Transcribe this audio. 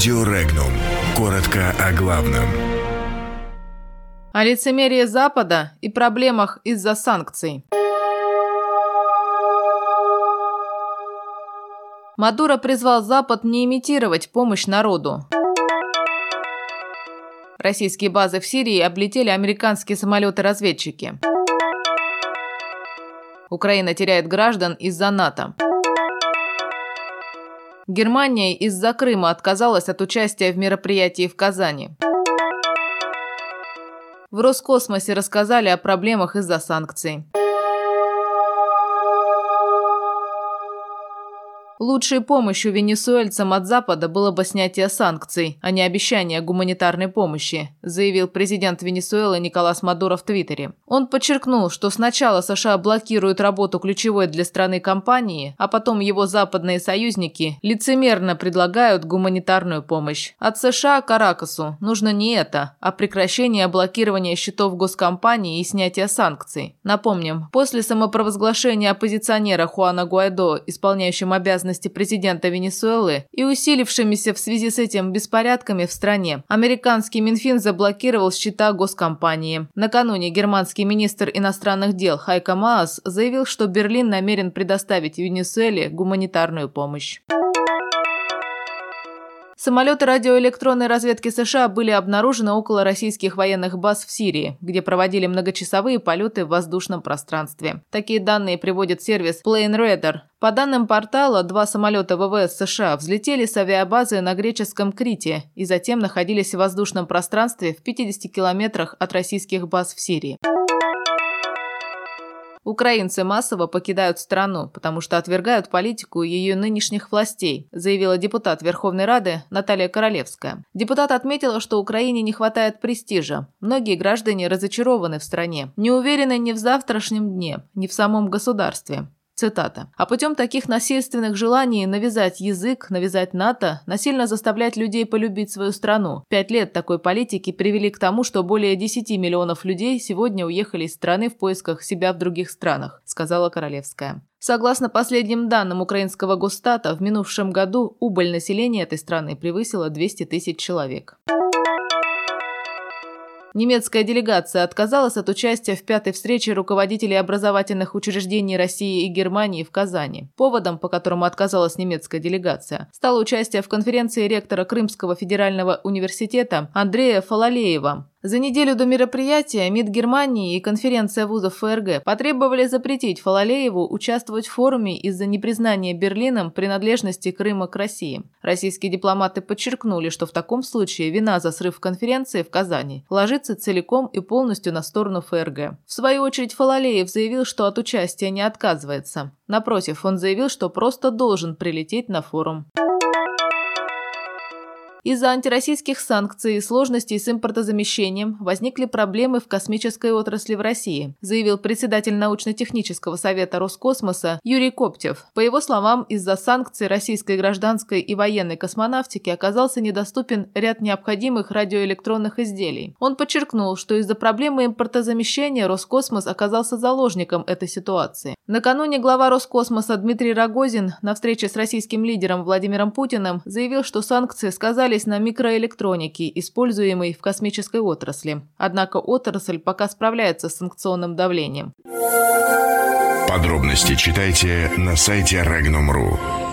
Радио Регнум. Коротко о главном. О лицемерии Запада и проблемах из-за санкций. Мадуро призвал Запад не имитировать помощь народу. Российские базы в Сирии облетели американские самолеты-разведчики. Украина теряет граждан из-за НАТО. Германия из-за Крыма отказалась от участия в мероприятии в Казани. В Роскосмосе рассказали о проблемах из-за санкций. Лучшей помощью венесуэльцам от Запада было бы снятие санкций, а не обещание гуманитарной помощи, заявил президент Венесуэлы Николас Мадуро в Твиттере. Он подчеркнул, что сначала США блокируют работу ключевой для страны компании, а потом его западные союзники лицемерно предлагают гуманитарную помощь. От США Каракасу нужно не это, а прекращение блокирования счетов госкомпании и снятие санкций. Напомним, после самопровозглашения оппозиционера Хуана Гуайдо, исполняющим обязанности обязанности президента Венесуэлы и усилившимися в связи с этим беспорядками в стране, американский Минфин заблокировал счета госкомпании. Накануне германский министр иностранных дел Хайка Маас заявил, что Берлин намерен предоставить Венесуэле гуманитарную помощь. Самолеты радиоэлектронной разведки США были обнаружены около российских военных баз в Сирии, где проводили многочасовые полеты в воздушном пространстве. Такие данные приводит сервис Plane Radar. По данным портала, два самолета ВВС США взлетели с авиабазы на греческом Крите и затем находились в воздушном пространстве в 50 километрах от российских баз в Сирии. Украинцы массово покидают страну, потому что отвергают политику ее нынешних властей, заявила депутат Верховной Рады Наталья Королевская. Депутат отметила, что Украине не хватает престижа. Многие граждане разочарованы в стране, не уверены ни в завтрашнем дне, ни в самом государстве. Цитата. «А путем таких насильственных желаний навязать язык, навязать НАТО, насильно заставлять людей полюбить свою страну. Пять лет такой политики привели к тому, что более 10 миллионов людей сегодня уехали из страны в поисках себя в других странах», сказала Королевская. Согласно последним данным украинского Госстата, в минувшем году убыль населения этой страны превысила 200 тысяч человек. Немецкая делегация отказалась от участия в пятой встрече руководителей образовательных учреждений России и Германии в Казани. Поводом, по которому отказалась немецкая делегация, стало участие в конференции ректора Крымского федерального университета Андрея Фалалеева, за неделю до мероприятия МИД Германии и конференция вузов ФРГ потребовали запретить Фалалееву участвовать в форуме из-за непризнания Берлином принадлежности Крыма к России. Российские дипломаты подчеркнули, что в таком случае вина за срыв конференции в Казани ложится целиком и полностью на сторону ФРГ. В свою очередь Фалалеев заявил, что от участия не отказывается. Напротив, он заявил, что просто должен прилететь на форум. Из-за антироссийских санкций и сложностей с импортозамещением возникли проблемы в космической отрасли в России, заявил председатель научно-технического совета Роскосмоса Юрий Коптев. По его словам, из-за санкций российской гражданской и военной космонавтики оказался недоступен ряд необходимых радиоэлектронных изделий. Он подчеркнул, что из-за проблемы импортозамещения Роскосмос оказался заложником этой ситуации. Накануне глава Роскосмоса Дмитрий Рогозин на встрече с российским лидером Владимиром Путиным заявил, что санкции сказали опирались на микроэлектроники, используемой в космической отрасли. Однако отрасль пока справляется с санкционным давлением. Подробности читайте на сайте Regnum.ru.